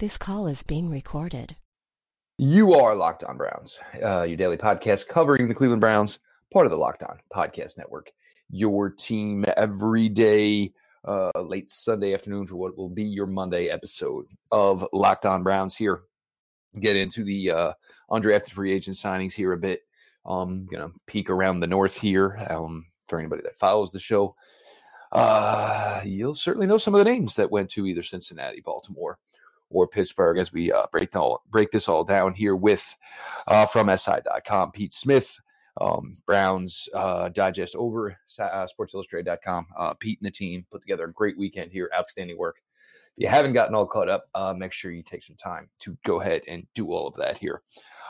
This call is being recorded. You are Locked On Browns, uh, your daily podcast covering the Cleveland Browns, part of the Locked On Podcast Network. Your team every day, uh, late Sunday afternoon for what will be your Monday episode of Locked On Browns. Here, get into the uh, undrafted free agent signings here a bit. Um, gonna peek around the north here um, for anybody that follows the show. Uh, you'll certainly know some of the names that went to either Cincinnati, Baltimore, or Pittsburgh as we uh, break, all, break this all down here with uh, from SI.com, Pete Smith, um, Browns uh, Digest over uh, SportsIllustrated.com. Uh, Pete and the team put together a great weekend here. Outstanding work. If you haven't gotten all caught up, uh, make sure you take some time to go ahead and do all of that here.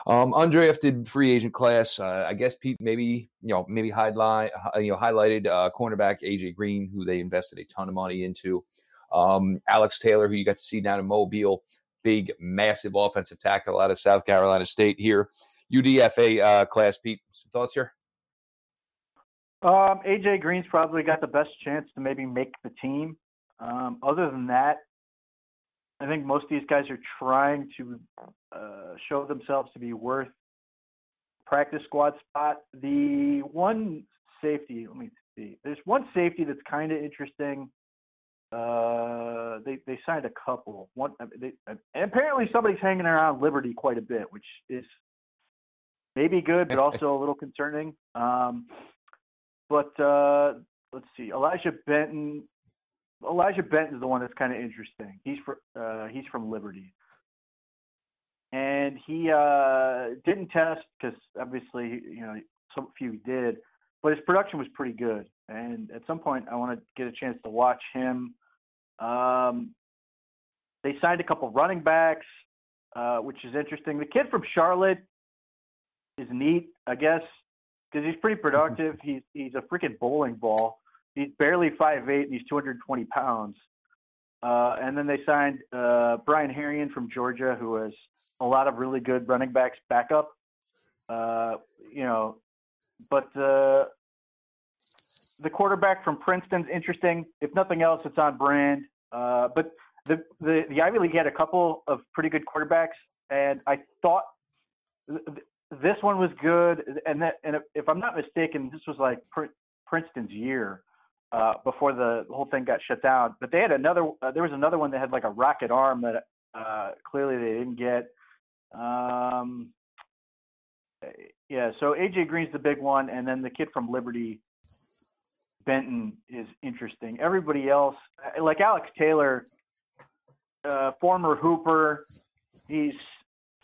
Um, undrafted free agent class. Uh, I guess Pete maybe you know maybe highlight you know highlighted uh, cornerback AJ Green, who they invested a ton of money into. Um, Alex Taylor, who you got to see down in Mobile, big, massive offensive tackle out of South Carolina State here. UDFA uh, class, Pete. Some thoughts here? Um, AJ Green's probably got the best chance to maybe make the team. Um, other than that, I think most of these guys are trying to uh, show themselves to be worth practice squad spot. The one safety, let me see. There's one safety that's kind of interesting. Uh, they they signed a couple. One, they, and apparently somebody's hanging around Liberty quite a bit, which is maybe good, but also a little concerning. Um, but uh, let's see, Elijah Benton. Elijah Benton is the one that's kind of interesting. He's for, uh, he's from Liberty, and he uh, didn't test because obviously you know some few did, but his production was pretty good. And at some point, I want to get a chance to watch him um, they signed a couple running backs, uh, which is interesting. The kid from Charlotte is neat, I guess, because he's pretty productive. he's he's a freaking bowling ball. He's barely five eight and he's 220 pounds. Uh, and then they signed uh, Brian Herrien from Georgia, who has a lot of really good running backs backup. Uh, you know, but uh, the quarterback from Princeton's interesting. If nothing else, it's on brand. Uh, but the, the the Ivy League had a couple of pretty good quarterbacks, and I thought th- this one was good. And that, and if I'm not mistaken, this was like Pr- Princeton's year uh, before the whole thing got shut down. But they had another. Uh, there was another one that had like a rocket arm that uh, clearly they didn't get. Um, yeah, so AJ Green's the big one, and then the kid from Liberty Benton is interesting. Everybody else, like Alex Taylor, uh, former Hooper, he's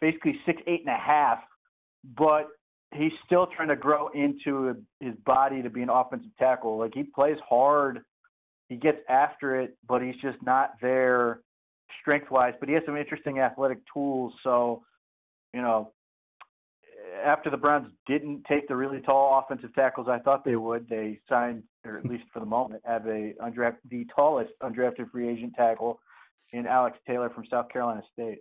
basically six eight and a half, but he's still trying to grow into his body to be an offensive tackle. Like he plays hard, he gets after it, but he's just not there strength wise. But he has some interesting athletic tools. So, you know, after the Browns didn't take the really tall offensive tackles I thought they would, they signed, or at least for the moment, have a undrafted, the tallest undrafted free agent tackle in Alex Taylor from South Carolina State.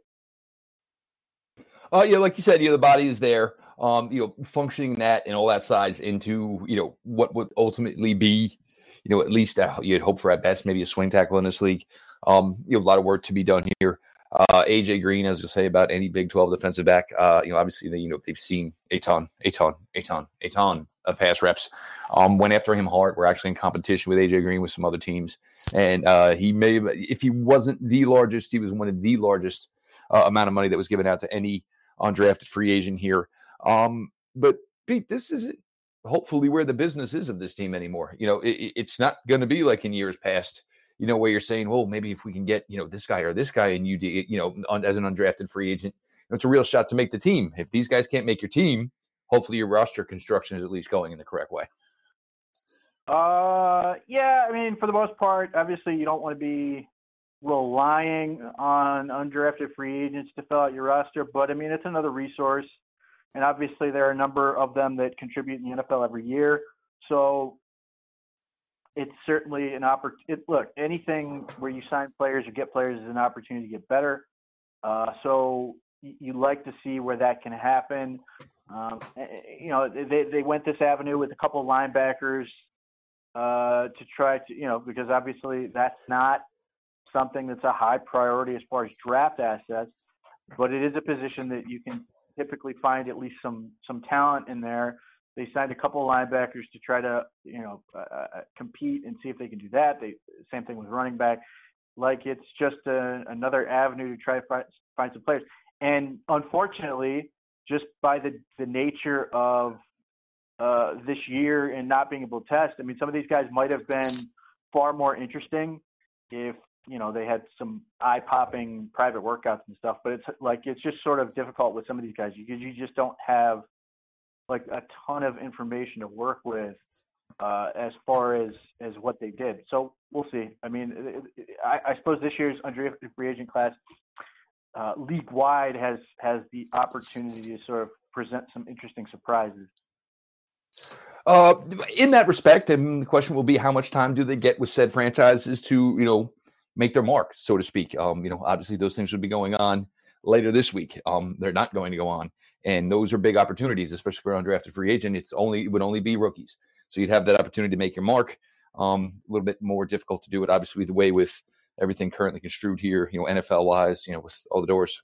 Uh, yeah, like you said, you know, the body is there. Um, you know, functioning that and all that size into, you know, what would ultimately be, you know, at least uh, you'd hope for at best maybe a swing tackle in this league. Um, you know, a lot of work to be done here. Uh, AJ Green, as you'll say about any Big 12 defensive back, uh, you know, obviously they, you know, they've seen a ton, a ton, a ton, a ton of pass reps. Um, went after him hard. We're actually in competition with AJ Green with some other teams, and uh, he may, if he wasn't the largest, he was one of the largest uh, amount of money that was given out to any undrafted free agent here. Um, but Pete, this isn't hopefully where the business is of this team anymore. You know, it, it's not going to be like in years past you know, where you're saying, well, maybe if we can get, you know, this guy or this guy and you, you know, as an undrafted free agent, it's a real shot to make the team. If these guys can't make your team, hopefully your roster construction is at least going in the correct way. Uh, yeah, I mean, for the most part, obviously you don't want to be relying on undrafted free agents to fill out your roster, but I mean, it's another resource. And obviously there are a number of them that contribute in the NFL every year. So it's certainly an opportunity. Look, anything where you sign players or get players is an opportunity to get better. Uh, so you like to see where that can happen. Um, you know, they they went this avenue with a couple of linebackers uh, to try to, you know, because obviously that's not something that's a high priority as far as draft assets, but it is a position that you can typically find at least some some talent in there. They signed a couple of linebackers to try to you know uh, uh compete and see if they can do that. They same thing with running back. Like it's just a, another avenue to try to find, find some players. And unfortunately, just by the the nature of uh, this year and not being able to test, I mean, some of these guys might have been far more interesting if you know they had some eye popping private workouts and stuff. But it's like it's just sort of difficult with some of these guys because you just don't have like a ton of information to work with uh, as far as as what they did. So we'll see. I mean, I, I suppose this year's undrafted free agent class, uh, league wide, has has the opportunity to sort of present some interesting surprises. Uh, in that respect, and the question will be, how much time do they get with said franchises to, you know, make their mark, so to speak? Um, you know, obviously those things would be going on later this week. Um, they're not going to go on, and those are big opportunities, especially for undrafted free agent. It's only it would only be rookies, so you'd have that opportunity to make your mark. Um, a little bit more difficult to do it, obviously, the way with everything currently construed here, you know, NFL wise, you know, with all the doors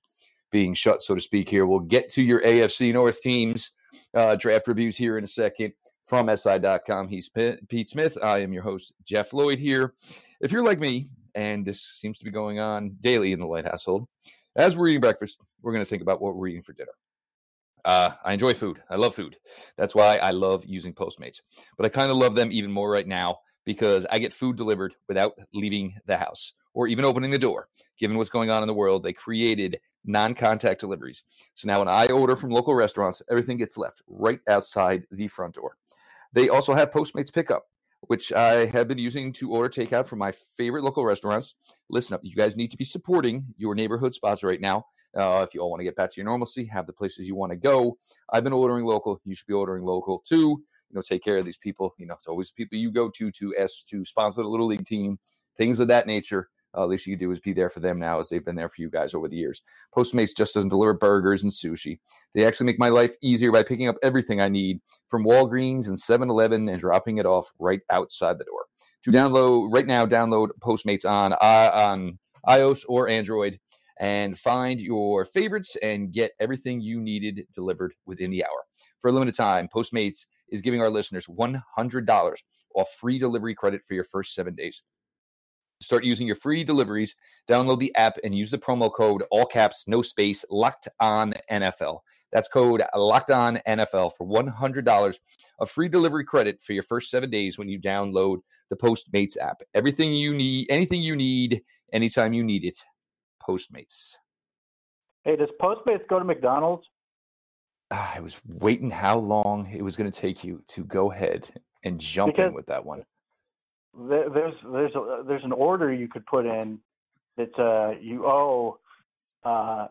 being shut, so to speak. Here, we'll get to your AFC North teams uh, draft reviews here in a second from SI.com. He's Pete Smith. I am your host, Jeff Lloyd here. If you're like me, and this seems to be going on daily in the Light household, as we're eating breakfast, we're going to think about what we're eating for dinner. Uh, I enjoy food. I love food. That's why I love using Postmates. But I kind of love them even more right now because I get food delivered without leaving the house or even opening the door. Given what's going on in the world, they created non contact deliveries. So now when I order from local restaurants, everything gets left right outside the front door. They also have Postmates pickup which I have been using to order takeout from my favorite local restaurants. Listen up, you guys need to be supporting your neighborhood spots right now. Uh, if you all want to get back to your normalcy, have the places you want to go. I've been ordering local. You should be ordering local too. You know, take care of these people. You know, it's always people you go to to s to sponsor the little league team, things of that nature uh, least you can do is be there for them now as they've been there for you guys over the years. Postmates just doesn't deliver burgers and sushi. They actually make my life easier by picking up everything I need from Walgreens and 7 Eleven and dropping it off right outside the door. To download right now, download Postmates on, uh, on iOS or Android and find your favorites and get everything you needed delivered within the hour. For a limited time, Postmates is giving our listeners $100 off free delivery credit for your first seven days. Start using your free deliveries. Download the app and use the promo code all caps, no space, locked on NFL. That's code locked on NFL for $100 of free delivery credit for your first seven days when you download the Postmates app. Everything you need, anything you need, anytime you need it, Postmates. Hey, does Postmates go to McDonald's? Ah, I was waiting how long it was going to take you to go ahead and jump because, in with that one there, there's there's a, there's an order you could put in that uh, you owe uh,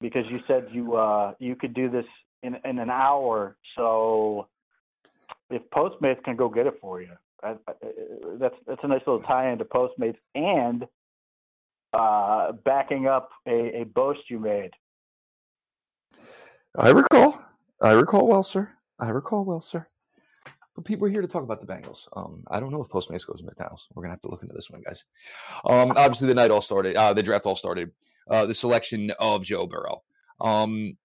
because you said you uh, you could do this in in an hour. So if Postmates can go get it for you, I, I, that's that's a nice little tie into Postmates and uh, backing up a, a boast you made. I recall. I recall well, sir. I recall well, sir. But people are here to talk about the Bengals. Um, I don't know if Postmates goes to McDonald's. We're gonna have to look into this one, guys. Um, obviously, the night all started. Uh, the draft all started. Uh, the selection of Joe Burrow. Um,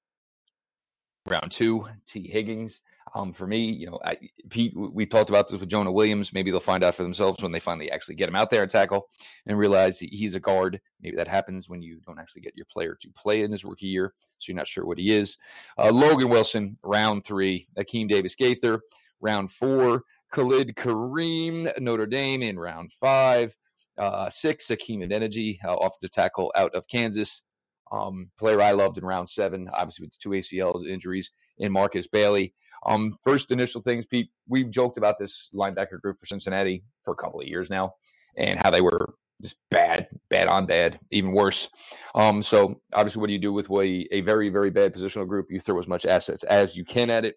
round two, Tee Higgins. Um, for me, you know, I, Pete, we talked about this with Jonah Williams. Maybe they'll find out for themselves when they finally actually get him out there and tackle and realize he's a guard. Maybe that happens when you don't actually get your player to play in his rookie year, so you're not sure what he is. Uh, Logan Wilson, round three. Akeem Davis Gaither, round four. Khalid Kareem, Notre Dame in round five. Uh, six, Hakeem Adeniji, uh, offensive tackle out of Kansas. Um, player I loved in round seven, obviously with two ACL injuries in Markus Bailey. Um, first initial things, Pete, we've joked about this linebacker group for Cincinnati for a couple of years now and how they were just bad, bad on bad, even worse. Um, so obviously, what do you do with a, a very, very bad positional group? You throw as much assets as you can at it.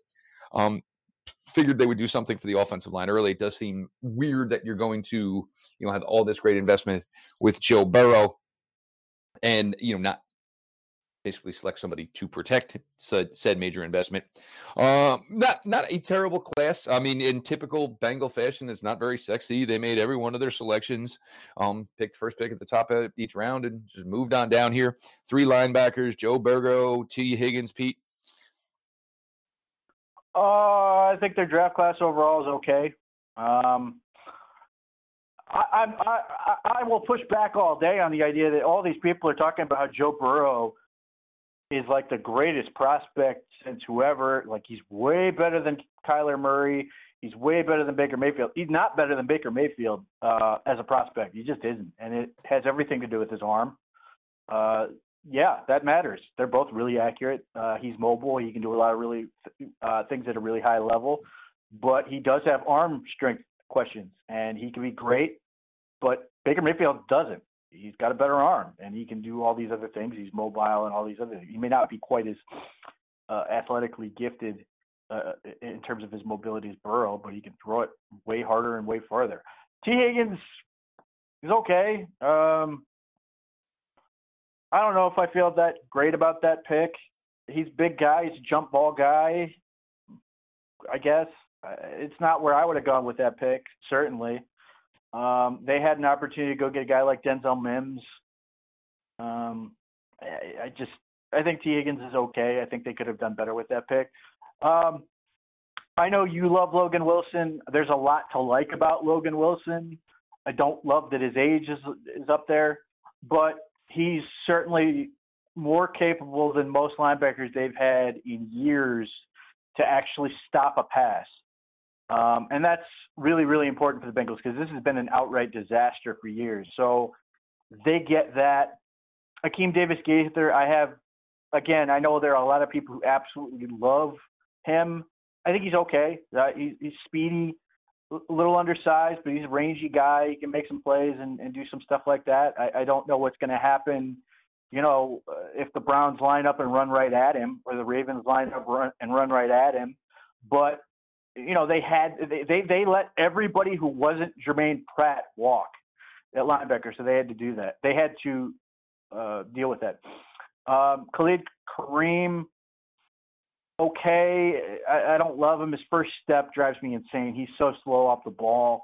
Um, figured they would do something for the offensive line early. It does seem weird that you're going to, you know, have all this great investment with Joe Burrow and, you know, not basically select somebody to protect said, said major investment. Um, not not a terrible class. I mean, in typical Bengal fashion, it's not very sexy. They made every one of their selections, um, picked first pick at the top of each round, and just moved on down here. Three linebackers: Joe Burrow, Tee Higgins, Pete. Uh, I think their draft class overall is okay. Um, I, I, I, I will push back all day on the idea that all these people are talking about how Joe Burrow is like the greatest prospect since whoever. Like he's way better than Kyler Murray. He's way better than Baker Mayfield. He's not better than Baker Mayfield uh, as a prospect. He just isn't, and it has everything to do with his arm. Uh, yeah, that matters. They're both really accurate. Uh, he's mobile. He can do a lot of really uh, things at a really high level, but he does have arm strength questions, and he can be great. But Baker Mayfield doesn't he's got a better arm and he can do all these other things. He's mobile and all these other things. He may not be quite as uh, athletically gifted uh, in terms of his mobility as Burrow, but he can throw it way harder and way farther. Tee Higgins is okay. Um, I don't know if I feel that great about that pick. He's big guy. He's a jump ball guy. I guess uh, it's not where I would have gone with that pick. Certainly, um, they had an opportunity to go get a guy like Denzel Mims. Um, I, I just I think Tee Higgins is okay. I think they could have done better with that pick. Um, I know you love Logan Wilson. There's a lot to like about Logan Wilson. I don't love that his age is is up there, but he's certainly more capable than most linebackers they've had in years to actually stop a pass. Um, and that's really, really important for the Bengals because this has been an outright disaster for years. So they get that. Akeem Davis Gaither, I have, again, I know there are a lot of people who absolutely love him. I think he's okay. Uh, he's, he's speedy, a little undersized, but he's a rangy guy. He can make some plays and, and do some stuff like that. I, I don't know what's going to happen, you know, uh, if the Browns line up and run right at him or the Ravens line up run, and run right at him. But you know, they had they, they they let everybody who wasn't Germaine Pratt walk at linebacker, so they had to do that. They had to uh, deal with that. Um, Khalid Kareem, okay. I, I don't love him. His first step drives me insane. He's so slow off the ball,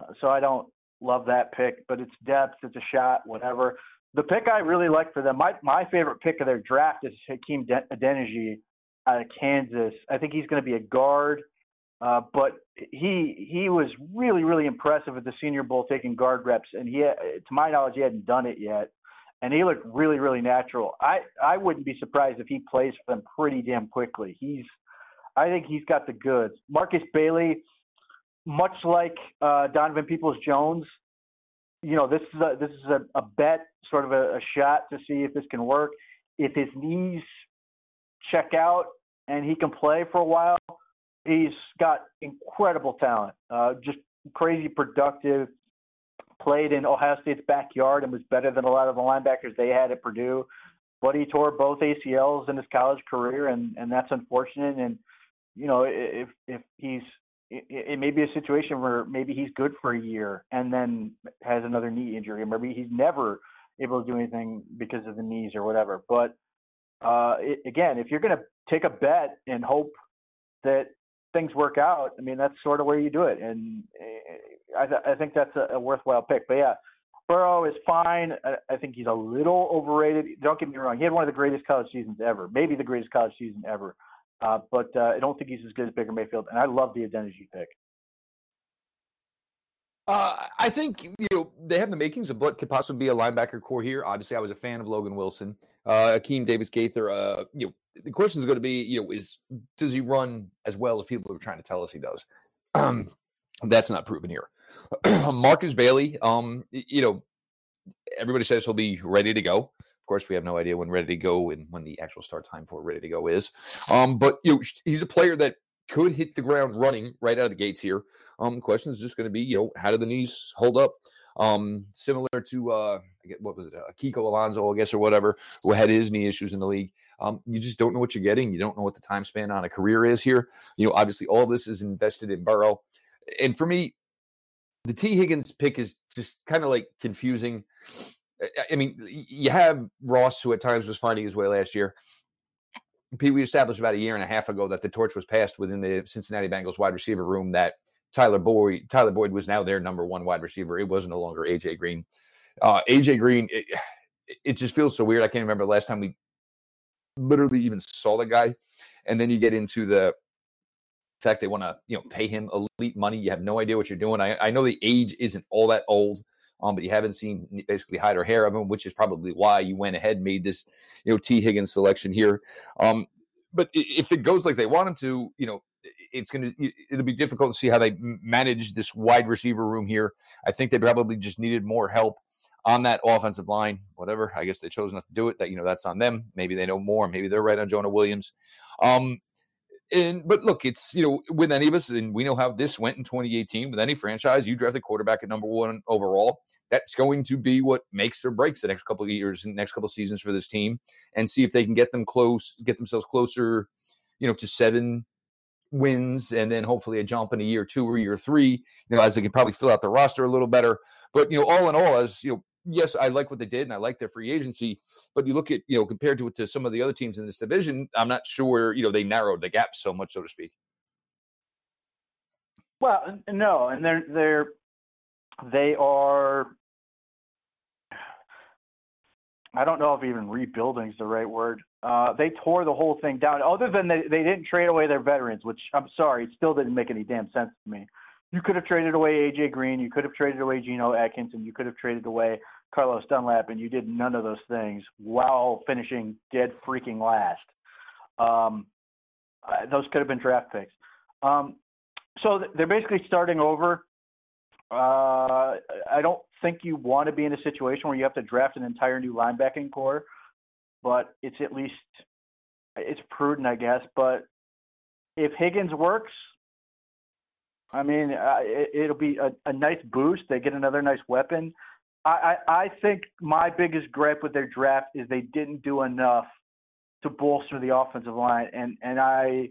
uh, so I don't love that pick. But it's depth. It's a shot. Whatever. The pick I really like for them, my my favorite pick of their draft is Hakeem Adeniji out of Kansas. I think he's going to be a guard. Uh, but he he was really really impressive at the Senior Bowl taking guard reps, and he to my knowledge he hadn't done it yet, and he looked really really natural. I I wouldn't be surprised if he plays for them pretty damn quickly. He's I think he's got the goods. Markus Bailey, much like uh, Donovan Peoples Jones, you know this is a this is a, a bet, sort of a, a shot to see if this can work. If his knees check out and he can play for a while he's got incredible talent, uh, just crazy productive. Played in Ohio State's backyard and was better than a lot of the linebackers they had at Purdue. But he tore both ACLs in his college career, and and that's unfortunate. And you know, if if he's it, it may be a situation where maybe he's good for a year and then has another knee injury, or maybe he's never able to do anything because of the knees or whatever. But uh, it, again, if you're going to take a bet and hope that things work out, I mean, that's sort of where you do it. And eh, I, th- I think that's a, a worthwhile pick. But yeah, Burrow is fine. I, I think he's a little overrated. Don't get me wrong. He had one of the greatest college seasons ever, maybe the greatest college season ever. Uh, but uh, I don't think he's as good as Baker Mayfield. And I love the Adeniji pick. Uh, I think you know they have the makings of what could possibly be a linebacker corps here. Obviously, I was a fan of Logan Wilson, uh, Akeem Davis Gaither. Uh, you know, the question is going to be, you know, is does he run as well as people are trying to tell us he does? Um, that's not proven here. Markus Bailey, um, you know, everybody says he'll be ready to go. Of course, we have no idea when ready to go and when the actual start time for ready to go is. Um, but you know, he's a player that could hit the ground running right out of the gates here. Um, question is just going to be, you know, how do the knees hold up? Um, similar to uh, what was it, uh, Kiko Alonso, I guess, or whatever, who had his knee issues in the league. Um, you just don't know what you're getting. You don't know what the time span on a career is here. You know, obviously, all this is invested in Burrow, and for me, the Tee Higgins pick is just kind of like confusing. I mean, you have Ross, who at times was finding his way last year. Pete, we established about a year and a half ago that the torch was passed within the Cincinnati Bengals wide receiver room that Tyler Boyd, Tyler Boyd was now their number one wide receiver. It was no longer AJ Green. Uh, AJ Green, it, it just feels so weird. I can't remember the last time we literally even saw the guy. And then you get into the fact they want to, you know, pay him elite money. You have no idea what you're doing. I, I know the age isn't all that old, um, but you haven't seen basically hide or hair of him, which is probably why you went ahead and made this, you know, Tee Higgins selection here. Um, but if it goes like they want him to, you know, it's going to it'll be difficult to see how they manage this wide receiver room here. I think they probably just needed more help on that offensive line. Whatever, I guess they chose not to do it. That you know that's on them. Maybe they know more. Maybe they're right on Jonah Williams. Um, and but look, it's you know with any of us, and we know how this went in 2018 with any franchise. You draft a quarterback at number one overall. That's going to be what makes or breaks the next couple of years, and next couple of seasons for this team, and see if they can get them close, get themselves closer, you know, to seven wins, and then hopefully a jump in a year two or year three. You know, as they can probably fill out the roster a little better. But you know, all in all, as you know, yes, I like what they did and I like their free agency. But you look at, you know, compared to to some of the other teams in this division, I'm not sure, you know, they narrowed the gap so much, so to speak. Well, no, and they're they're they are I don't know if even rebuilding is the right word. Uh, they tore the whole thing down. Other than they, they didn't trade away their veterans, which I'm sorry, it still didn't make any damn sense to me. You could have traded away AJ Green, you could have traded away Geno Atkins, and you could have traded away Carlos Dunlap, and you did none of those things while finishing dead freaking last. Um, uh, those could have been draft picks. Um, so they're basically starting over. Uh, I don't think you want to be in a situation where you have to draft an entire new linebacking corps, but it's at least it's prudent, I guess. But if Higgins works, I mean, uh, it, will be a, a nice boost. They get another nice weapon. I, I, think my biggest gripe with their draft is they didn't do enough to bolster the offensive line, and and I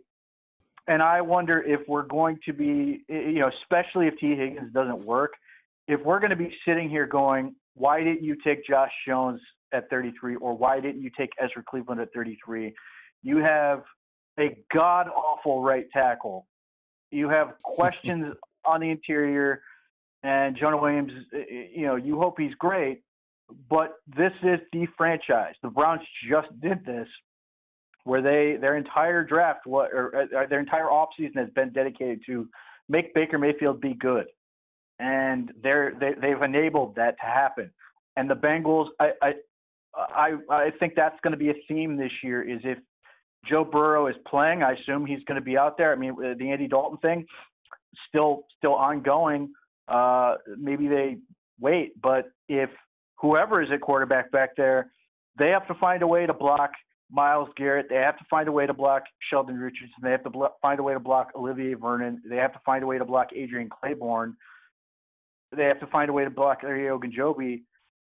and I wonder if we're going to be, you know, especially if Tee Higgins doesn't work, if we're going to be sitting here going, why didn't you take Josh Jones at 33, or why didn't you take Ezra Cleveland at 33? You have a god awful right tackle. You have questions on the interior and Jonah Williams, eh, eh, you know, you hope he's great, but this is the franchise. The Browns just did this, where they their entire draft, what or, or their entire offseason has been dedicated to make Baker Mayfield be good, and they're they, they've enabled that to happen. And the Bengals, I I I, I think that's going to be a theme this year. Is if Joe Burrow is playing, I assume he's going to be out there. I mean, the Andy Dalton thing, still still ongoing uh, maybe they wait. But if whoever is at quarterback back there, they have to find a way to block Myles Garrett. They have to find a way to block Sheldon Richardson. They have to blo- find a way to block Olivier Vernon. They have to find a way to block Adrian Clayborn. They have to find a way to block Larry Ogunjobi.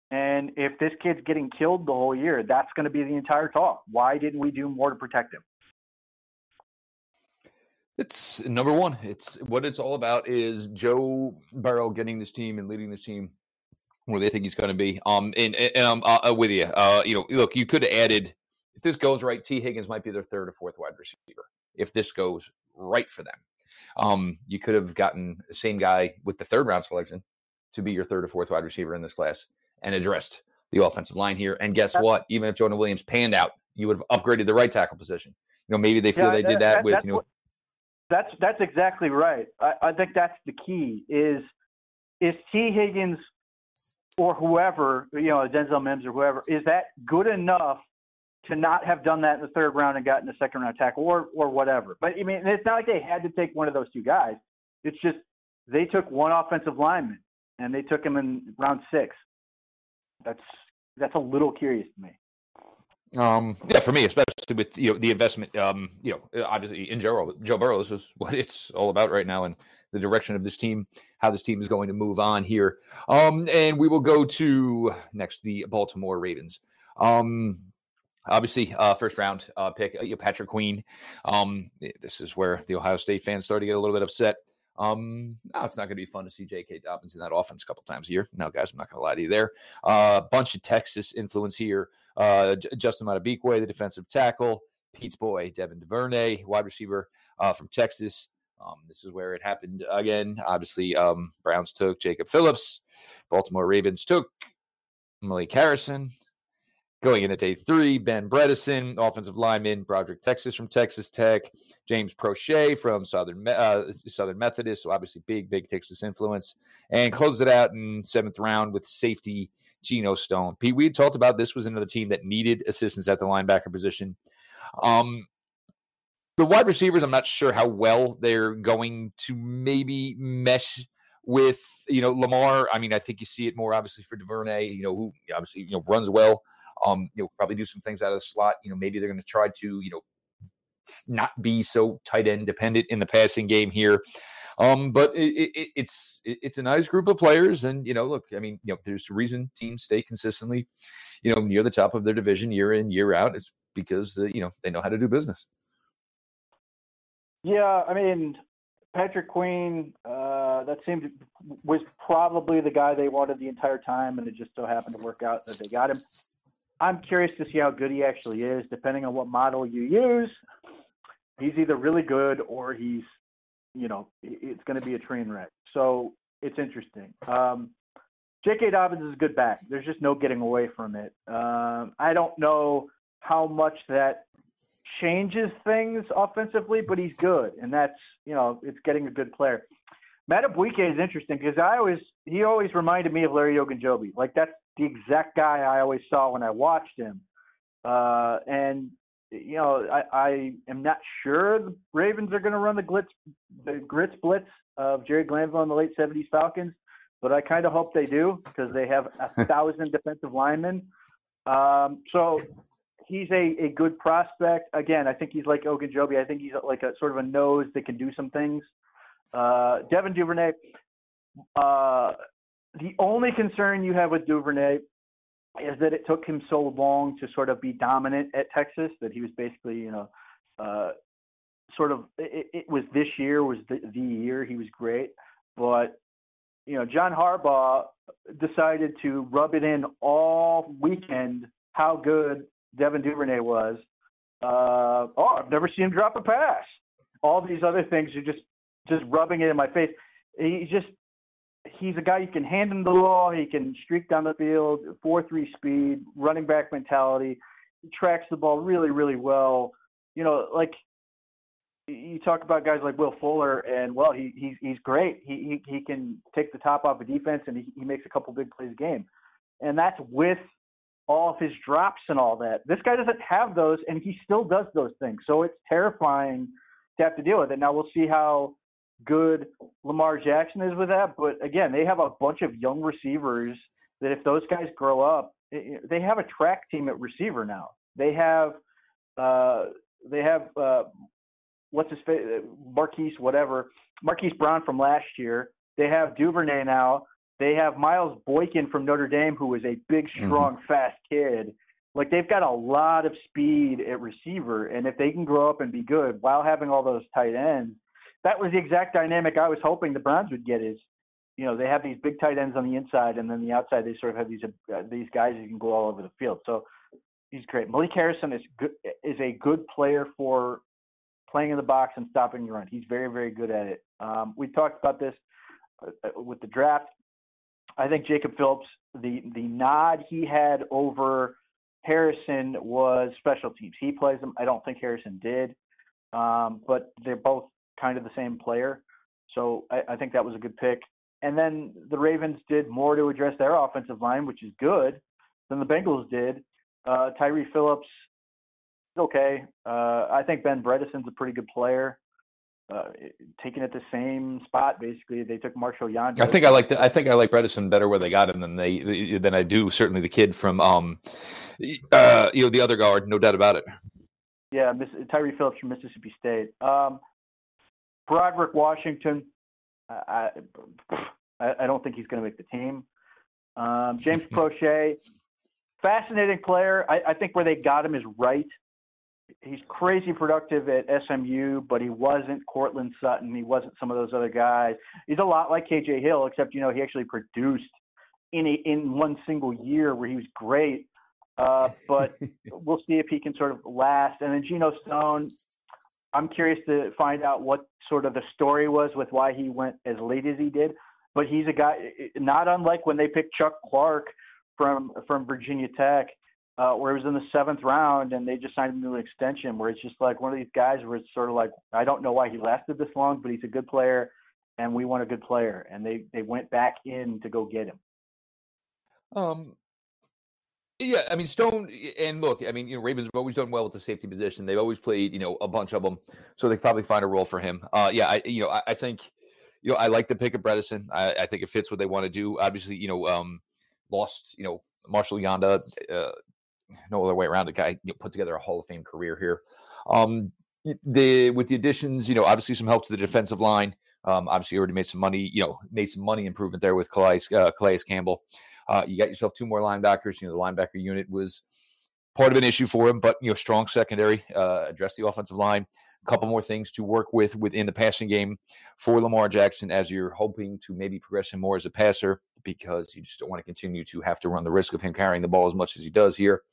And if this kid's getting killed the whole year, that's going to be the entire talk. Why didn't we do more to protect him? It's number one. It's what it's all about is Joe Burrow getting this team and leading this team where they think he's going to be. Um, and, and I'm uh, with you. Uh, you know, look, you could have added if this goes right. Tee Higgins might be their third or fourth wide receiver if this goes right for them. Um, you could have gotten the same guy with the third round selection to be your third or fourth wide receiver in this class and addressed the offensive line here. And guess what? Even if Jonah Williams panned out, you would have upgraded the right tackle position. You know, maybe they feel yeah, they did that, that with you know. What, that's that's exactly right. I, I think that's the key. Is is Tee Higgins or whoever you know Denzel Mims or whoever is that good enough to not have done that in the third round and gotten a second round tackle or or whatever. But I mean, it's not like they had to take one of those two guys. It's just they took one offensive lineman and they took him in round six. That's that's a little curious to me. Um, yeah, for me, especially with you know the investment, um, you know, uh, obviously in Joe Joe Burrow, is what it's all about right now, and the direction of this team, how this team is going to move on here. Um, and we will go to next the Baltimore Ravens. Um, obviously, uh, first round uh, pick, uh, Patrick Queen. Um, this is where the Ohio State fans started to get a little bit upset. Um, now it's not going to be fun to see J.K. Dobbins in that offense a couple times a year. Now, guys, I'm not going to lie to you there. A uh, bunch of Texas influence here. Uh, Justin Madubuike, the defensive tackle. Pete's boy, Devin Duvernay, wide receiver uh, from Texas. Um, this is where it happened again. Obviously, um, Browns took Jacob Phillips. Baltimore Ravens took Malik Harrison. Going in at day three, Ben Bredeson, offensive lineman, Broderick Texas from Texas Tech, James Proche from Southern uh, Southern Methodist, so obviously big, big Texas influence, and closed it out in seventh round with safety Geno Stone. Pete, we had talked about this was another team that needed assistance at the linebacker position. Um, the wide receivers, I'm not sure how well they're going to maybe mesh with you know Lamar. I mean, I think you see it more obviously for Duvernay, you know, who obviously you know runs well. Um, you know, probably do some things out of the slot. You know, maybe they're going to try to you know not be so tight end dependent in the passing game here. Um, but it, it, it's it, it's a nice group of players, and you know, look, I mean, you know, there's a reason teams stay consistently, you know, near the top of their division year in year out. It's because the you know they know how to do business. Yeah, I mean, Patrick Queen, uh, that seemed was probably the guy they wanted the entire time, and it just so happened to work out that they got him. I'm curious to see how good he actually is, depending on what model you use. He's either really good or he's, you know, it's going to be a train wreck. So it's interesting. Um, J.K. Dobbins is a good back. There's just no getting away from it. Um, I don't know how much that changes things offensively, but he's good, and that's you know it's getting a good player. Madubuike is interesting because I always he always reminded me of Larry Ogunjobi. Like that's the exact guy I always saw when I watched him. Uh, and you know I, I am not sure the Ravens are going to run the glitz the grits blitz of Jerry Glanville and the late '70s Falcons, but I kind of hope they do because they have a thousand defensive linemen. Um, so he's a, a good prospect. Again, I think he's like Ogunjobi. I think he's like a sort of a nose that can do some things. Uh, Devin Duvernay. Uh, the only concern you have with Duvernay is that it took him so long to sort of be dominant at Texas that he was basically, you know, uh, sort of. It, it was this year was the, the year he was great, but you know, John Harbaugh decided to rub it in all weekend how good Devin Duvernay was. Uh, oh, I've never seen him drop a pass. All these other things are just just rubbing it in my face. He's just he's a guy you can hand him the ball. He can streak down the field, four three speed, running back mentality. He tracks the ball really really well. You know, like you talk about guys like Will Fuller, and well, he he's he's great. He he he can take the top off a defense, and he, he makes a couple big plays a game, and that's with all of his drops and all that. This guy doesn't have those, and he still does those things. So it's terrifying to have to deal with it. Now we'll see how good Lamar Jackson is with that. But again, they have a bunch of young receivers that if those guys grow up, they have a track team at receiver now. They have uh, they have uh, what's his face Marquise whatever Marquise Brown from last year. They have Duvernay now. They have Miles Boykin from Notre Dame, who is a big, mm-hmm. strong, mm-hmm. fast kid. Like they've got a lot of speed at receiver, and if they can grow up and be good while having all those tight ends, that was the exact dynamic I was hoping the Browns would get. Is you know they have these big tight ends on the inside, and then the outside they sort of have these uh, these guys who can go all over the field. So he's great. Malik Harrison is good, is a good player for playing in the box and stopping the run. He's very very good at it. Um, we talked about this uh, uh, with the draft. I think Jacob Phillips, the the nod he had over Harrison was special teams. He plays them. I don't think Harrison did, um, but they're both kind of the same player. So I, I think that was a good pick. And then the Ravens did more to address their offensive line, which is good, than the Bengals did. Uh, Tyre Phillips, okay. Uh, I think Ben Bredeson's a pretty good player uh, taking it the same spot. Basically, they took Marshall Yanda. I think I like the, I think I like Bredeson better where they got him than they than I do certainly the kid from um uh you know the other guard, no doubt about it. Yeah, Miss, Tyre Phillips from Mississippi State. Um, Broderick Washington. I, I, I don't think he's going to make the team. Um, James Proche, fascinating player. I, I think where they got him is right. He's crazy productive at SMU, but he wasn't Courtland Sutton. He wasn't some of those other guys. He's a lot like KJ Hill, except you know he actually produced in a, in one single year where he was great. Uh, but we'll see if he can sort of last. And then Geno Stone, I'm curious to find out what sort of the story was with why he went as late as he did. But he's a guy not unlike when they picked Chuck Clark from from Virginia Tech uh, where he was in the seventh round and they just signed him to an extension where it's just like one of these guys where it's sort of like I don't know why he lasted this long, but he's a good player and we want a good player and they they went back in to go get him. Um yeah, I mean Stone and look, I mean, you know, Ravens have always done well with the safety position. They've always played, you know, a bunch of them, so they probably find a role for him. Uh, yeah, I, you know, I, I think, you know, I like the pick of Bredeson. I, I, think it fits what they want to do. Obviously, you know, um, lost, you know, Marshall Yanda, uh, no other way around. The guy you know, put together a Hall of Fame career here. Um, the with the additions, you know, obviously some help to the defensive line. Um, obviously, already made some money. You know, made some money improvement there with Calais, uh, Calais Campbell. Uh, you got yourself two more linebackers. You know, the linebacker unit was part of an issue for him, but you know, strong secondary. Uh, address the offensive line. A couple more things to work with within the passing game for Lamar Jackson as you're hoping to maybe progress him more as a passer because you just don't want to continue to have to run the risk of him carrying the ball as much as he does here.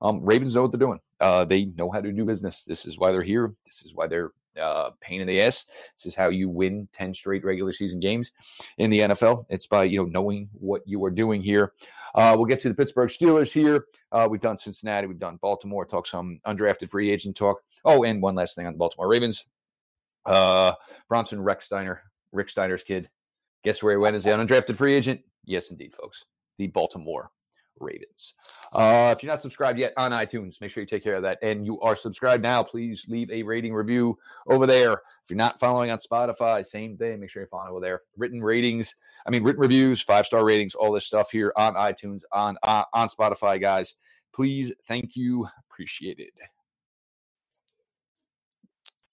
Um, Ravens know what they're doing. Uh, they know how to do business. This is why they're here. This is why they're uh, pain in the ass. This is how you win 10 straight regular season games in the NFL. It's by, you know, knowing what you are doing here. Uh, we'll get to the Pittsburgh Steelers here. Uh, we've done Cincinnati. We've done Baltimore. Talk some undrafted free agent talk. Oh, and one last thing on the Baltimore Ravens. Uh, Bronson Rechsteiner, Rick Steiner's kid. Guess where he went as the undrafted free agent? Yes, indeed, folks. The Baltimore Ravens. Uh, if you're not subscribed yet on iTunes, make sure you take care of that. And you are subscribed now, please leave a rating review over there. If you're not following on Spotify, same thing. Make sure you follow over there. Written ratings, I mean written reviews, five star ratings, all this stuff here on iTunes, on uh, on Spotify, guys. Please, thank you, appreciate it.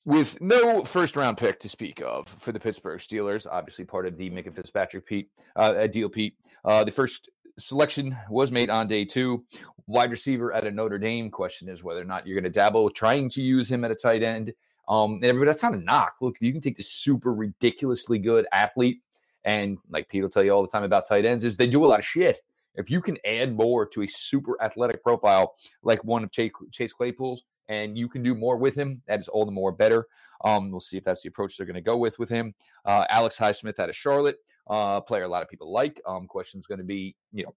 With no first round pick to speak of for the Pittsburgh Steelers, obviously part of the Minkah Fitzpatrick Pete uh, deal, Pete. Uh, the first selection was made on day two. Wide receiver at a Notre Dame. Question is whether or not you're going to dabble trying to use him at a tight end. Um, and everybody, that's not a knock. Look, you can take this super ridiculously good athlete, and like Pete will tell you all the time about tight ends, is they do a lot of shit. If you can add more to a super athletic profile like one of Chase Claypool's, and you can do more with him, that is all the more better. Um, we'll see if that's the approach they're going to go with with him. Uh, Alex Highsmith out of Charlotte, uh, player a lot of people like. Um, question is going to be, you know,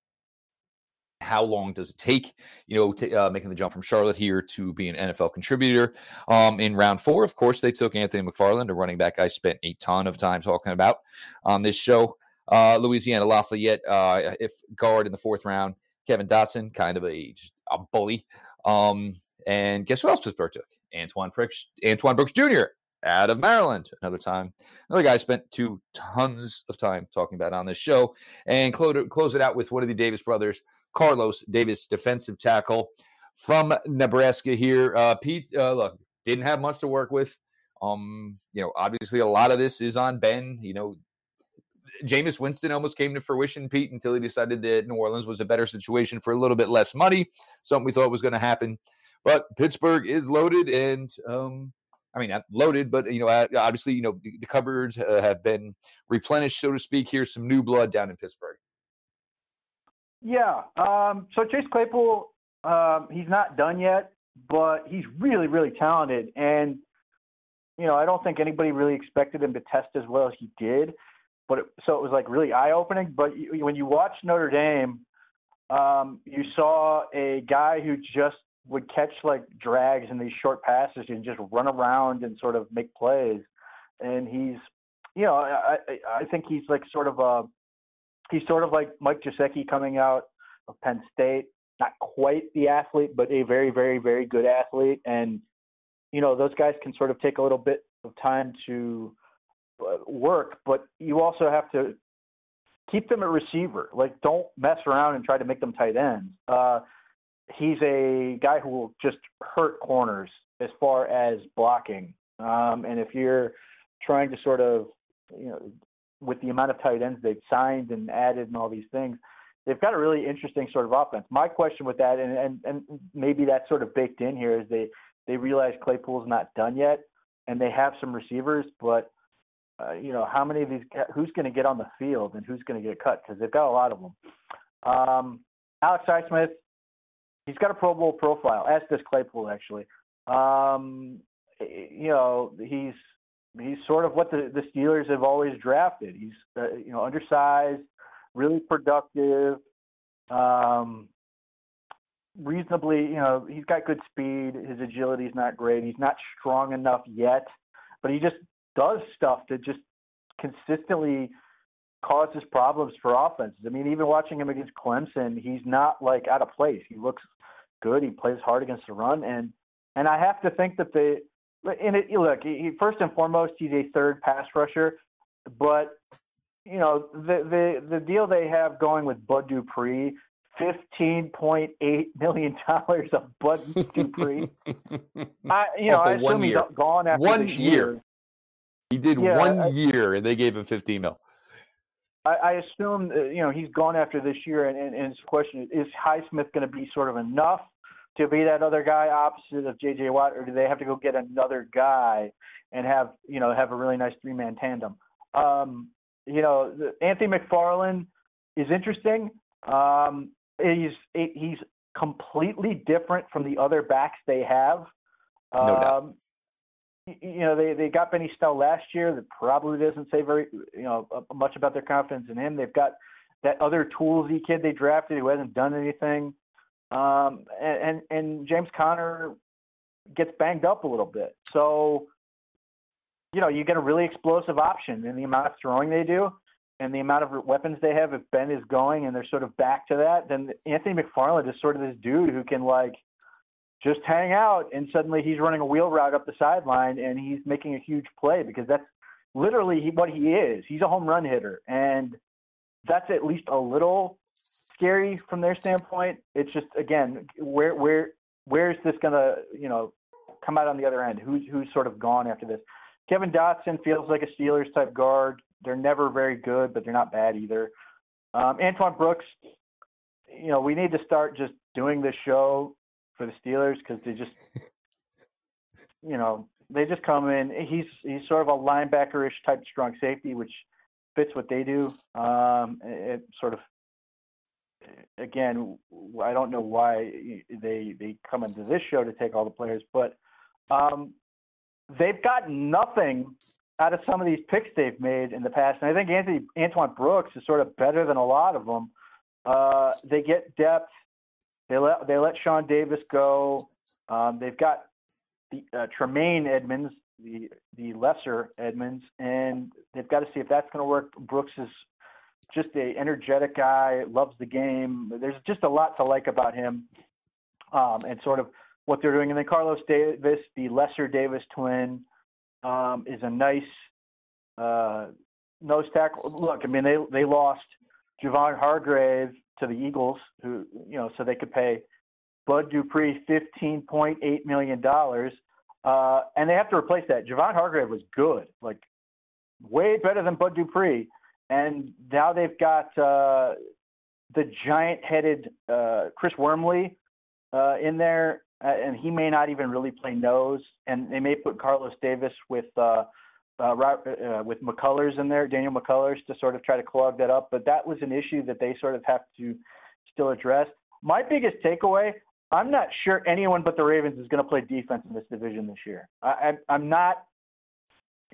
how long does it take, you know, to, uh, making the jump from Charlotte here to be an NFL contributor? Um, in round four, of course, they took Anthony McFarland, a running back I spent a ton of time talking about on this show. Uh, Louisiana Lafayette, uh, if guard in the fourth round, Kevin Dotson, kind of a a bully. Um, and guess who else Pittsburgh took? Antoine Brooks, Antoine Brooks Jr. out of Maryland. Another time, another guy I spent two tons of time talking about on this show, and close it, close it out with one of the Davis brothers, Carlos Davis, defensive tackle from Nebraska. Here, uh, Pete. Uh, look, didn't have much to work with. Um, you know, obviously a lot of this is on Ben. You know, Jameis Winston almost came to fruition, Pete, until he decided that New Orleans was a better situation for a little bit less money. Something we thought was going to happen. But Pittsburgh is loaded, and um, I mean, loaded, but you know, obviously, you know, the, the cupboards uh, have been replenished, so to speak. Here's some new blood down in Pittsburgh. Yeah. Um, so Chase Claypool, um, he's not done yet, but he's really, really talented, and you know, I don't think anybody really expected him to test as well as he did. But it, so it was like really eye opening. But when you watch Notre Dame, um, you saw a guy who just would catch like drags in these short passes and just run around and sort of make plays. And he's, you know, I I think he's like sort of a he's sort of like Mike Gesicki coming out of Penn State. Not quite the athlete, but a very very very good athlete. And you know those guys can sort of take a little bit of time to uh, work, but you also have to keep them a receiver. Like don't mess around and try to make them tight ends. Uh, he's a guy who will just hurt corners as far as blocking. Um, and if you're trying to sort of, you know, with the amount of tight ends they've signed and added and all these things, they've got a really interesting sort of offense. My question with that, and and, and maybe that's sort of baked in here, is they they realize Claypool's not done yet, and they have some receivers, but uh, you know how many of these who's going to get on the field and who's going to get cut because they've got a lot of them. Um, Alex Highsmith, he's got a Pro Bowl profile, as does Claypool actually. Um, you know he's he's sort of what the the Steelers have always drafted. He's uh, you know undersized, really productive. Um, reasonably, you know, he's got good speed. His agility is not great. He's not strong enough yet, but he just does stuff that just consistently causes problems for offenses. I mean, even watching him against Clemson, he's not like out of place. He looks good. He plays hard against the run, and and I have to think that the in it look he, first and foremost he's a third pass rusher, but you know the the the deal they have going with Bud Dupree fifteen point eight million dollars of Bud Dupree. I, you know, I assume he's gone after one year. year. He did yeah, one I, year, and they gave him fifteen mil. I, I assume you know he's gone after this year, and, and, and his question is: is: Highsmith going to be sort of enough to be that other guy opposite of J.J. Watt, or do they have to go get another guy and have you know have a really nice three man tandem? Um, you know, Anthony McFarland is interesting. Um, he's he's completely different from the other backs they have. No doubt. Um, you know, they they got Benny Snell last year. That probably doesn't say very you know much about their confidence in him. They've got that other toolsy kid they drafted who hasn't done anything. Um, and, and James Conner gets banged up a little bit. So, you know, you get a really explosive option in the amount of throwing they do and the amount of weapons they have, if Ben is going and they're sort of back to that, then Anthony McFarland is sort of this dude who can like just hang out and suddenly he's running a wheel route up the sideline and he's making a huge play because that's literally what he is. He's a home run hitter and that's at least a little scary from their standpoint. It's just again, where where where is this gonna you know come out on the other end? Who's who's sort of gone after this? Kevin Dotson feels like a Steelers type guard. They're never very good, but they're not bad either. Um, Antoine Brooks, you know, we need to start just doing this show for the Steelers because they just, you know, they just come in. He's he's sort of a linebackerish type strong safety, which fits what they do. Um, it, it sort of, again, I don't know why they they come into this show to take all the players, but um, they've got nothing out of some of these picks they've made in the past, and I think Anthony Antoine Brooks is sort of better than a lot of them. Uh, they get depth. They let they let Sean Davis go. Um, they've got the uh, Tremaine Edmunds, the the lesser Edmunds, and they've got to see if that's going to work. Brooks is just a energetic guy, loves the game. There's just a lot to like about him, um, and sort of what they're doing. And then Carlos Davis, the lesser Davis twin um, is a nice uh, nose tackle. Look, I mean, they they lost Javon Hargrave to the Eagles, who you know, so they could pay Bud Dupree fifteen point eight million dollars, uh, and they have to replace that. Javon Hargrave was good, like way better than Bud Dupree, and now they've got uh, the giant-headed uh, Chris Wormley uh, in there uh, and he may not even really play nose. And they may put Carlos Davis with uh, uh, uh, with McCullers in there, Daniel McCullers, to sort of try to clog that up. But that was an issue that they sort of have to still address. My biggest takeaway: I'm not sure anyone but the Ravens is going to play defense in this division this year. I, I, I'm not.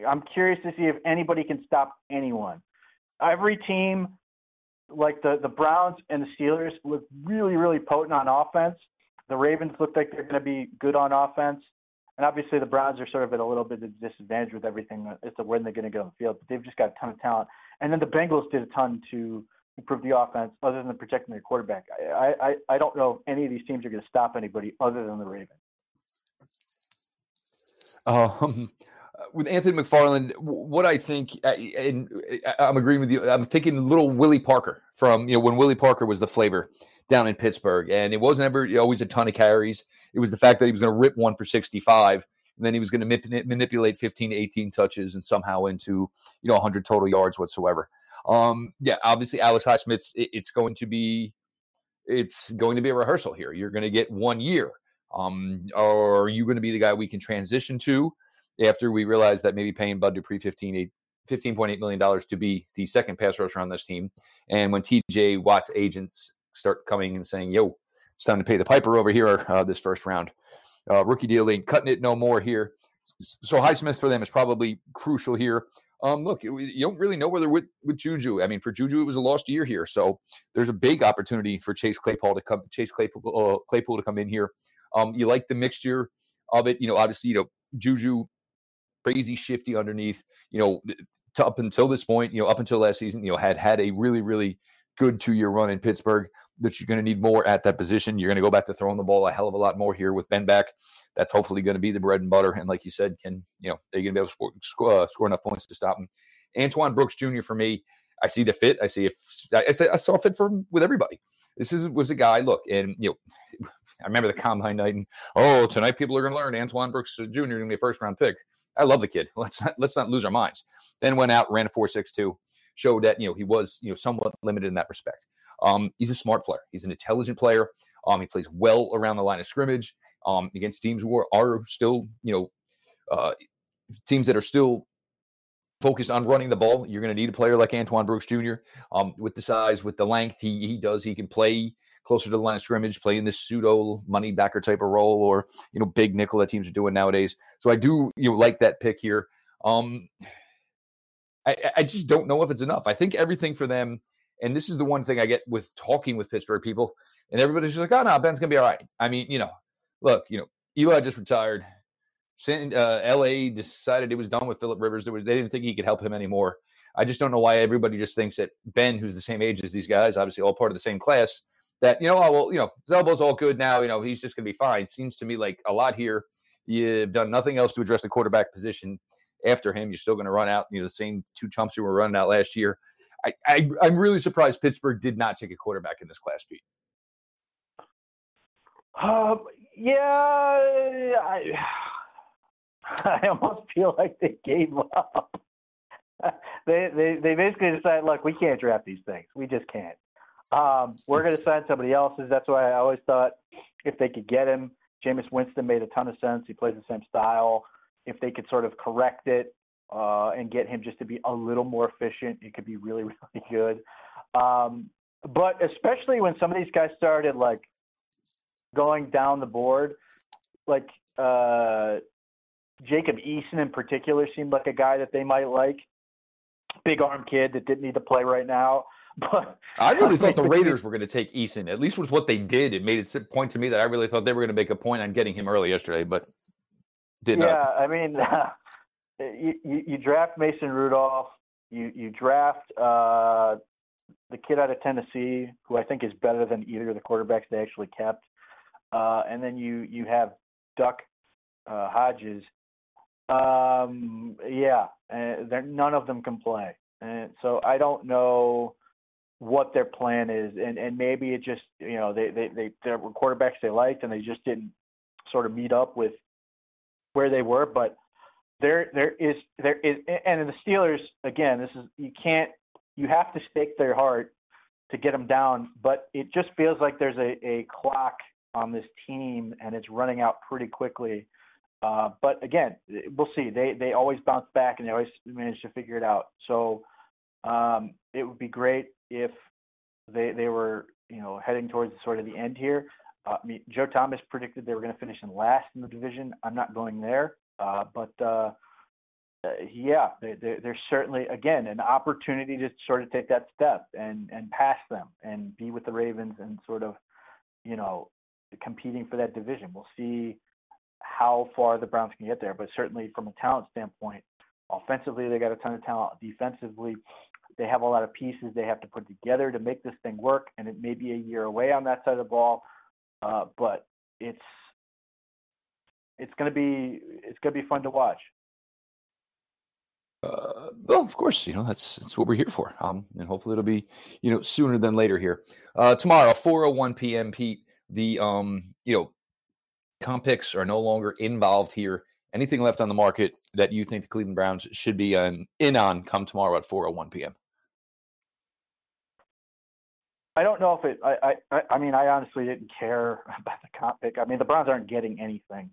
I'm curious to see if anybody can stop anyone. Every team, like the the Browns and the Steelers, look really really potent on offense the Ravens look like they're going to be good on offense. And obviously, the Browns are sort of at a little bit of disadvantage with everything as to when they're going to get on the field. But they've just got a ton of talent. And then the Bengals did a ton to improve the offense, other than protecting their quarterback. I I, I don't know if any of these teams are going to stop anybody other than the Ravens. Um, with Anthony McFarland, what I think, uh, and uh, I'm agreeing with you. I'm thinking little Willie Parker from you know when Willie Parker was the flavor down in Pittsburgh. And it wasn't ever always a ton of carries. It was the fact that he was going to rip one for 65 and then he was going to manipulate 15 to 18 touches and somehow into, you know, 100 total yards whatsoever. Um, yeah, obviously Alex Highsmith, it, it's going to be, it's going to be a rehearsal here. You're going to get one year. Um, are you going to be the guy we can transition to after we realize that maybe paying Bud Dupree 15, $15.8 million to be the second pass rusher on this team? And when TJ Watt's agents start coming and saying, yo, it's time to pay the piper over here uh, this first round. Uh, rookie deal ain't cutting it no more here. So Highsmith for them is probably crucial here. Um, look, you don't really know whether with, with Juju. I mean, for Juju, it was a lost year here, so there's a big opportunity for Chase Claypool to come, Chase Claypool, uh, Claypool to come in here. Um, you like the mixture of it, you know. Obviously, you know Juju, crazy shifty underneath. You know, up until this point, you know, up until last season, you know, had had a really, really good two year run in Pittsburgh. That you're going to need more at that position. You're going to go back to throwing the ball a hell of a lot more here with Ben back that's hopefully going to be the bread and butter. And like you said, can you know they're going to be able to score, score, uh, score, enough points to stop him. Antoine Brooks Jr. for me, I see the fit. I see if I, I saw fit for with everybody. This is was a guy. Look, and you know, I remember the combine night, and oh, tonight people are going to learn Antoine Brooks Jr. is going to be a first round pick. I love the kid. Let's not let's not lose our minds. Then went out, ran a four six two, showed that you know he was you know somewhat limited in that respect. Um, he's a smart player. He's an intelligent player. Um, he plays well around the line of scrimmage um, against teams who are, are still, you know, uh, teams that are still focused on running the ball. You're going to need a player like Antoine Brooks Jr. Um, with the size, with the length, he he does. He can play closer to the line of scrimmage, playing this pseudo money backer type of role, or you know, big nickel that teams are doing nowadays. So I do you know like that pick here. Um, I, I just don't know if it's enough. I think everything for them, and this is the one thing I get with talking with Pittsburgh people, and everybody's just like, "Oh no, Ben's gonna be all right." I mean, you know, look, you know, Eli just retired. Uh, LA decided it was done with Philip Rivers. They didn't think he could help him anymore. I just don't know why everybody just thinks that Ben, who's the same age as these guys, obviously all part of the same class, that you know, oh well, you know, his elbow's all good now. You know, he's just going to be fine. Seems to me like a lot here. You've done nothing else to address the quarterback position after him. You're still going to run out. You know, the same two chumps who were running out last year. I, I I'm really surprised Pittsburgh did not take a quarterback in this class, Pete. Um, yeah, I, I almost feel like they gave up. they they they basically decided, look, we can't draft these things. We just can't. Um, we're going to sign somebody else's. That's why I always thought if they could get him, Jameis Winston made a ton of sense. He plays the same style. If they could sort of correct it uh, and get him just to be a little more efficient, it could be really really good. Um, but especially when some of these guys started like going down the board, like uh, Jacob Eason in particular seemed like a guy that they might like. Big arm kid that didn't need to play right now. But I really thought the Raiders were going to take Eason. At least with what they did, it made it point to me that I really thought they were going to make a point on getting him early yesterday, but did yeah, not. Yeah, I mean, you, you, you draft Mason Rudolph. You you draft uh, the kid out of Tennessee, who I think is better than either of the quarterbacks they actually kept. Uh, and then you you have Duck uh, Hodges. Um, yeah, uh, none of them can play, and so I don't know what their plan is, and and maybe it just you know they they they there were quarterbacks they liked, and they just didn't sort of meet up with where they were, but there there is there is and in the Steelers again this is you can't you have to stake their heart to get them down but it just feels like there's a, a clock on this team, and it's running out pretty quickly. Uh, but again, we'll see. They they always bounce back and they always manage to figure it out. So um, it would be great if they they were you know heading towards sort of the end here. Uh, I mean, Joe Thomas predicted they were going to finish in last in the division. I'm not going there, uh, but uh, uh yeah, there's certainly again an opportunity to sort of take that step and and pass them and be with the Ravens and sort of you know competing for that division. We'll see how far the Browns can get there, but certainly from a talent standpoint, offensively they got a ton of talent. Defensively, they have a lot of pieces they have to put together to make this thing work, and it may be a year away on that side of the ball, uh, but it's it's gonna be it's gonna be fun to watch. Uh, well, of course, you know that's that's what we're here for. Um, and hopefully it'll be you know sooner than later here. Uh, tomorrow, 4:01 p.m. Pete the um, you know, comp picks are no longer involved here. Anything left on the market that you think the Cleveland Browns should be in on come tomorrow at 4:01 p.m. I don't know if it. I, I I mean, I honestly didn't care about the comp pick. I mean, the Browns aren't getting anything.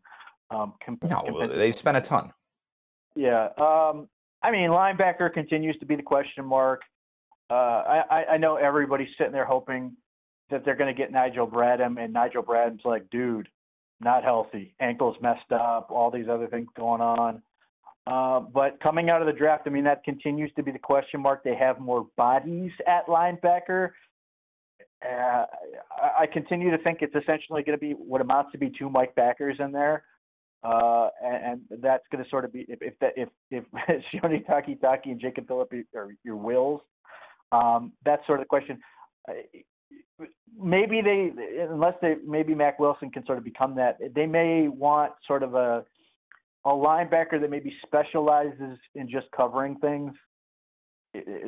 Um, comp- no, they spent a ton. Yeah. Um, I mean, linebacker continues to be the question mark. Uh, I, I know everybody's sitting there hoping that they're going to get Nigel Bradham, and Nigel Bradham's like, dude, not healthy, ankles messed up, all these other things going on. Uh, but coming out of the draft, I mean, that continues to be the question mark. They have more bodies at linebacker. Uh, I continue to think it's essentially going to be what amounts to be two Mike Backers in there. Uh, and, and, that's going to sort of be if, if that if if Sione Takitaki and Jacob Phillip are your wills, um, that's sort of the question. Maybe they, unless they, maybe Mack Wilson can sort of become that. They may want sort of a a linebacker that maybe specializes in just covering things.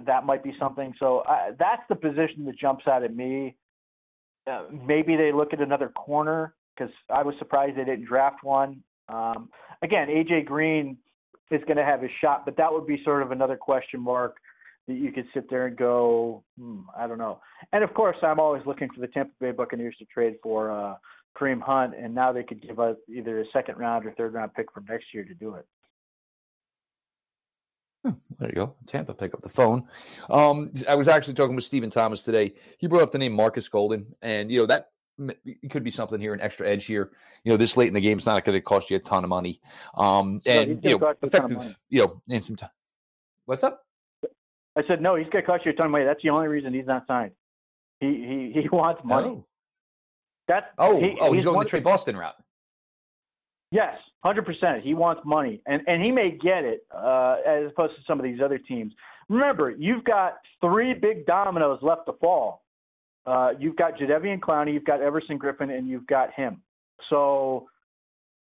That might be something. So I, that's the position that jumps out at me. Uh, maybe they look at another corner because I was surprised they didn't draft one. Um, again, AJ Green is going to have his shot, but that would be sort of another question mark that you could sit there and go, hmm, I don't know. And of course, I'm always looking for the Tampa Bay Buccaneers to trade for uh, Kareem Hunt, and now they could give us either a second round or third round pick for next year to do it. Hmm, there you go. Tampa, pick up the phone. Um, I was actually talking with Stephen Thomas today. He brought up the name Marcus Golden, and you know that it could be something here, an extra edge here. You know, this late in the game, it's not going to cost you a ton of money. Um, and you know, effective, you know, in some time. What's up? I said no. He's going to cost you a ton of money. That's the only reason he's not signed. He he he wants money. Oh. That's oh he, oh he's, he's going the trade Boston route. Yes, hundred percent. He wants money, and and he may get it uh, as opposed to some of these other teams. Remember, you've got three big dominoes left to fall uh, you've got Jadeveon Clowney, you've got Everson Griffen, and you've got him. So,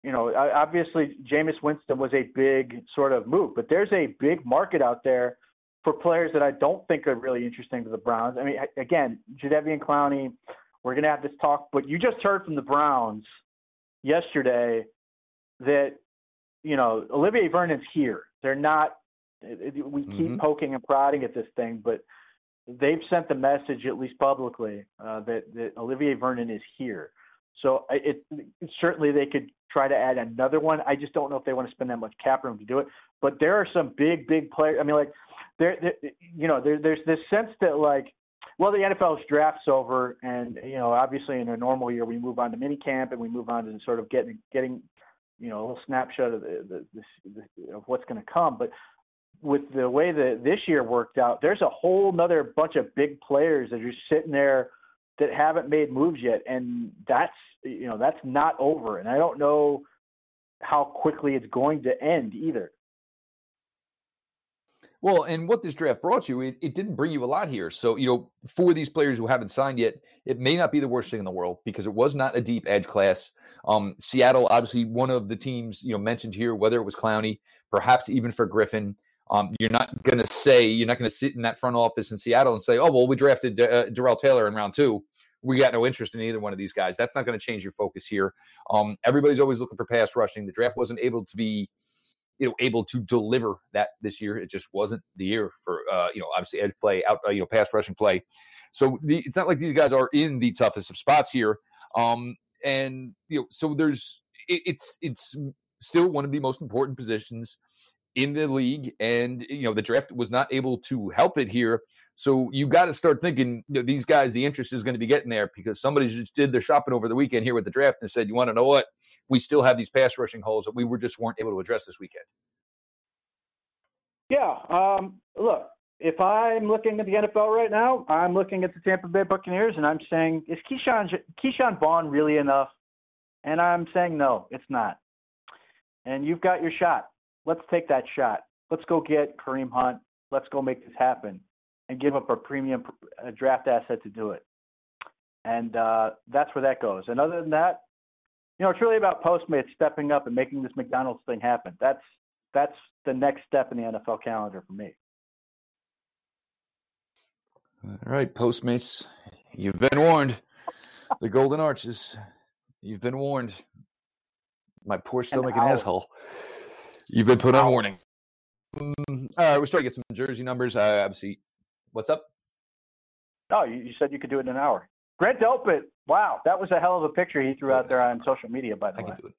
you know, obviously Jameis Winston was a big sort of move, but there's a big market out there for players that I don't think are really interesting to the Browns. I mean, again, Jadeveon Clowney, we're going to have this talk, but you just heard from the Browns yesterday that, you know, Olivier Vernon's here. They're not, we keep mm-hmm. poking and prodding at this thing, but – they've sent the message, at least publicly, uh, that, that Olivier Vernon is here. So it, it, certainly they could try to add another one. I just don't know if they want to spend that much cap room to do it. But there are some big, big players. I mean, like there, you know, there, there's this sense that like, well, the NFL's draft's over, and you know, obviously in a normal year we move on to mini camp and we move on to sort of getting getting, you know, a little snapshot of the, the, the of what's going to come. But with the way that this year worked out, there's a whole nother bunch of big players that are sitting there that haven't made moves yet, and that's you know that's not over. And I don't know how quickly it's going to end either. Well, and what this draft brought you, it, it, didn't bring you a lot here. So, you know, for these players who haven't signed yet, it may not be the worst thing in the world because it was not a deep edge class. Um, Seattle, obviously, one of the teams, you know, mentioned here, whether it was Clowney, perhaps even for Griffen. um, you're not going to say you're not going to sit in that front office in Seattle and say, "Oh, well, we drafted uh, Darrell Taylor in round two. We got no interest in either one of these guys." That's not going to change your focus here. Um, everybody's always looking for pass rushing. The draft wasn't able to be, you know, able to deliver that this year. It just wasn't the year for, uh, you know, obviously edge play, out, uh, you know, pass rushing play. So the, it's not like these guys are in the toughest of spots here. Um, and you know, so there's it, it's it's still one of the most important positions in the league, and you know the draft was not able to help it here. So you got to start thinking you know, these guys. The interest is going to be getting there because somebody just did their shopping over the weekend here with the draft and said, "You want to know what? We still have these pass rushing holes that we were just weren't able to address this weekend." Yeah. Um, look, if I'm looking at the NFL right now, I'm looking at the Tampa Bay Buccaneers, and I'm saying, is Ke'Shawn Ke'Shawn Vaughn really enough? And I'm saying, no, it's not. And you've got your shot let's take that shot. Let's go get Kareem Hunt. Let's go make this happen and give up a premium a draft asset to do it. And uh, that's where that goes. And other than that, you know, it's really about Postmates stepping up and making this McDonald's thing happen. That's that's the next step in the NFL calendar for me. All right, Postmates, you've been warned. The Golden Arches, you've been warned. My poor stomach and, and asshole. You've been put on warning. Mm, all right, we're starting to get some jersey numbers. Uh, obviously, what's up? Oh, you, said you could do it in an hour. Grant Delpit. Wow, that was a hell of a picture he threw out there on social media. By the I way, can do it.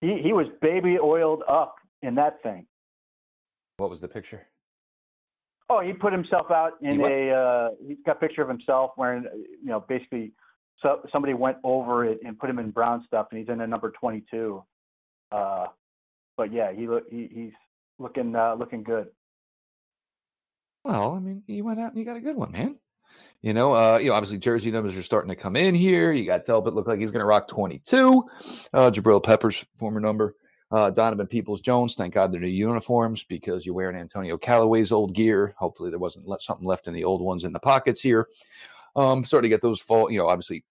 he he was baby oiled up in that thing. What was the picture? Oh, he put himself out in He a. Uh, he got a picture of himself wearing, uh, you know, basically, so somebody went over it and put him in brown stuff, and he's in a number 22. Uh, but yeah, he look he, he's looking uh, looking good. Well, I mean, you went out and you got a good one, man. You know, uh, you know, obviously jersey numbers are starting to come in here. You got Delpit look like he's going to rock 22. Uh, Jabril Peppers, former number. Uh, Donovan Peoples Jones, thank God they're new uniforms because you're wearing Antonio Callaway's old gear. Hopefully there wasn't le- something left in the old ones in the pockets here. Um, starting to get those fall, you know, obviously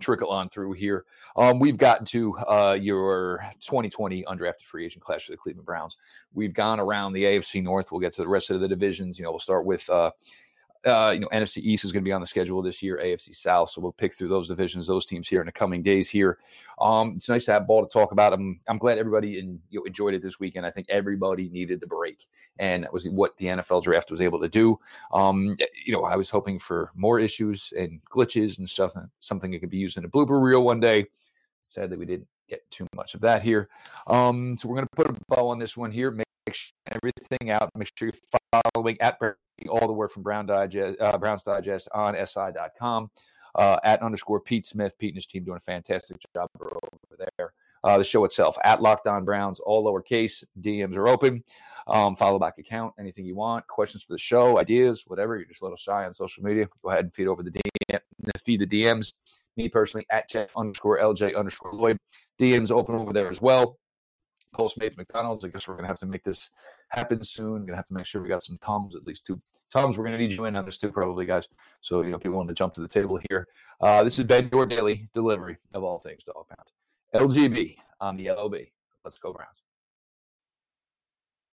trickle on through here. Um, we've gotten to uh, your 2020 undrafted free agent class for the Cleveland Browns. We've gone around the AFC North. We'll get to the rest of the divisions. You know, we'll start with uh, uh, you know, NFC East is going to be on the schedule this year, AFC South. So we'll pick through those divisions, those teams here in the coming days here. Um, it's nice to have ball to talk about. I'm, I'm glad everybody in, you know, enjoyed it this weekend. I think everybody needed the break, and that was what the NFL draft was able to do. Um, you know, I was hoping for more issues and glitches and stuff, something that could be used in a blooper reel one day. Sadly, we didn't get too much of that here. Um, so we're going to put a bow on this one here. Make sure everything out. Make sure you're following at all the work from Brown Digest, uh, Browns Digest on SI.com. Uh, at underscore Pete Smith. Pete and his team doing a fantastic job over there. Uh, the show itself at Locked On Browns, all lowercase. DMs are open. Um, follow back account, anything you want, questions for the show, ideas, whatever. You're just a little shy on social media. Go ahead and feed over the DM, feed the DMs. Me personally at Jeff underscore LJ underscore Lloyd. DMs open over there as well. Postmates McDonald's. I guess we're gonna have to make this happen soon. Gonna have to make sure we got some Toms, at least two Toms. We're gonna need you in on this too, probably, guys. So you know, people want to jump to the table here. Uh, this is been your daily delivery of all things Dog Pound. LGB on the LOB. Let's go Browns.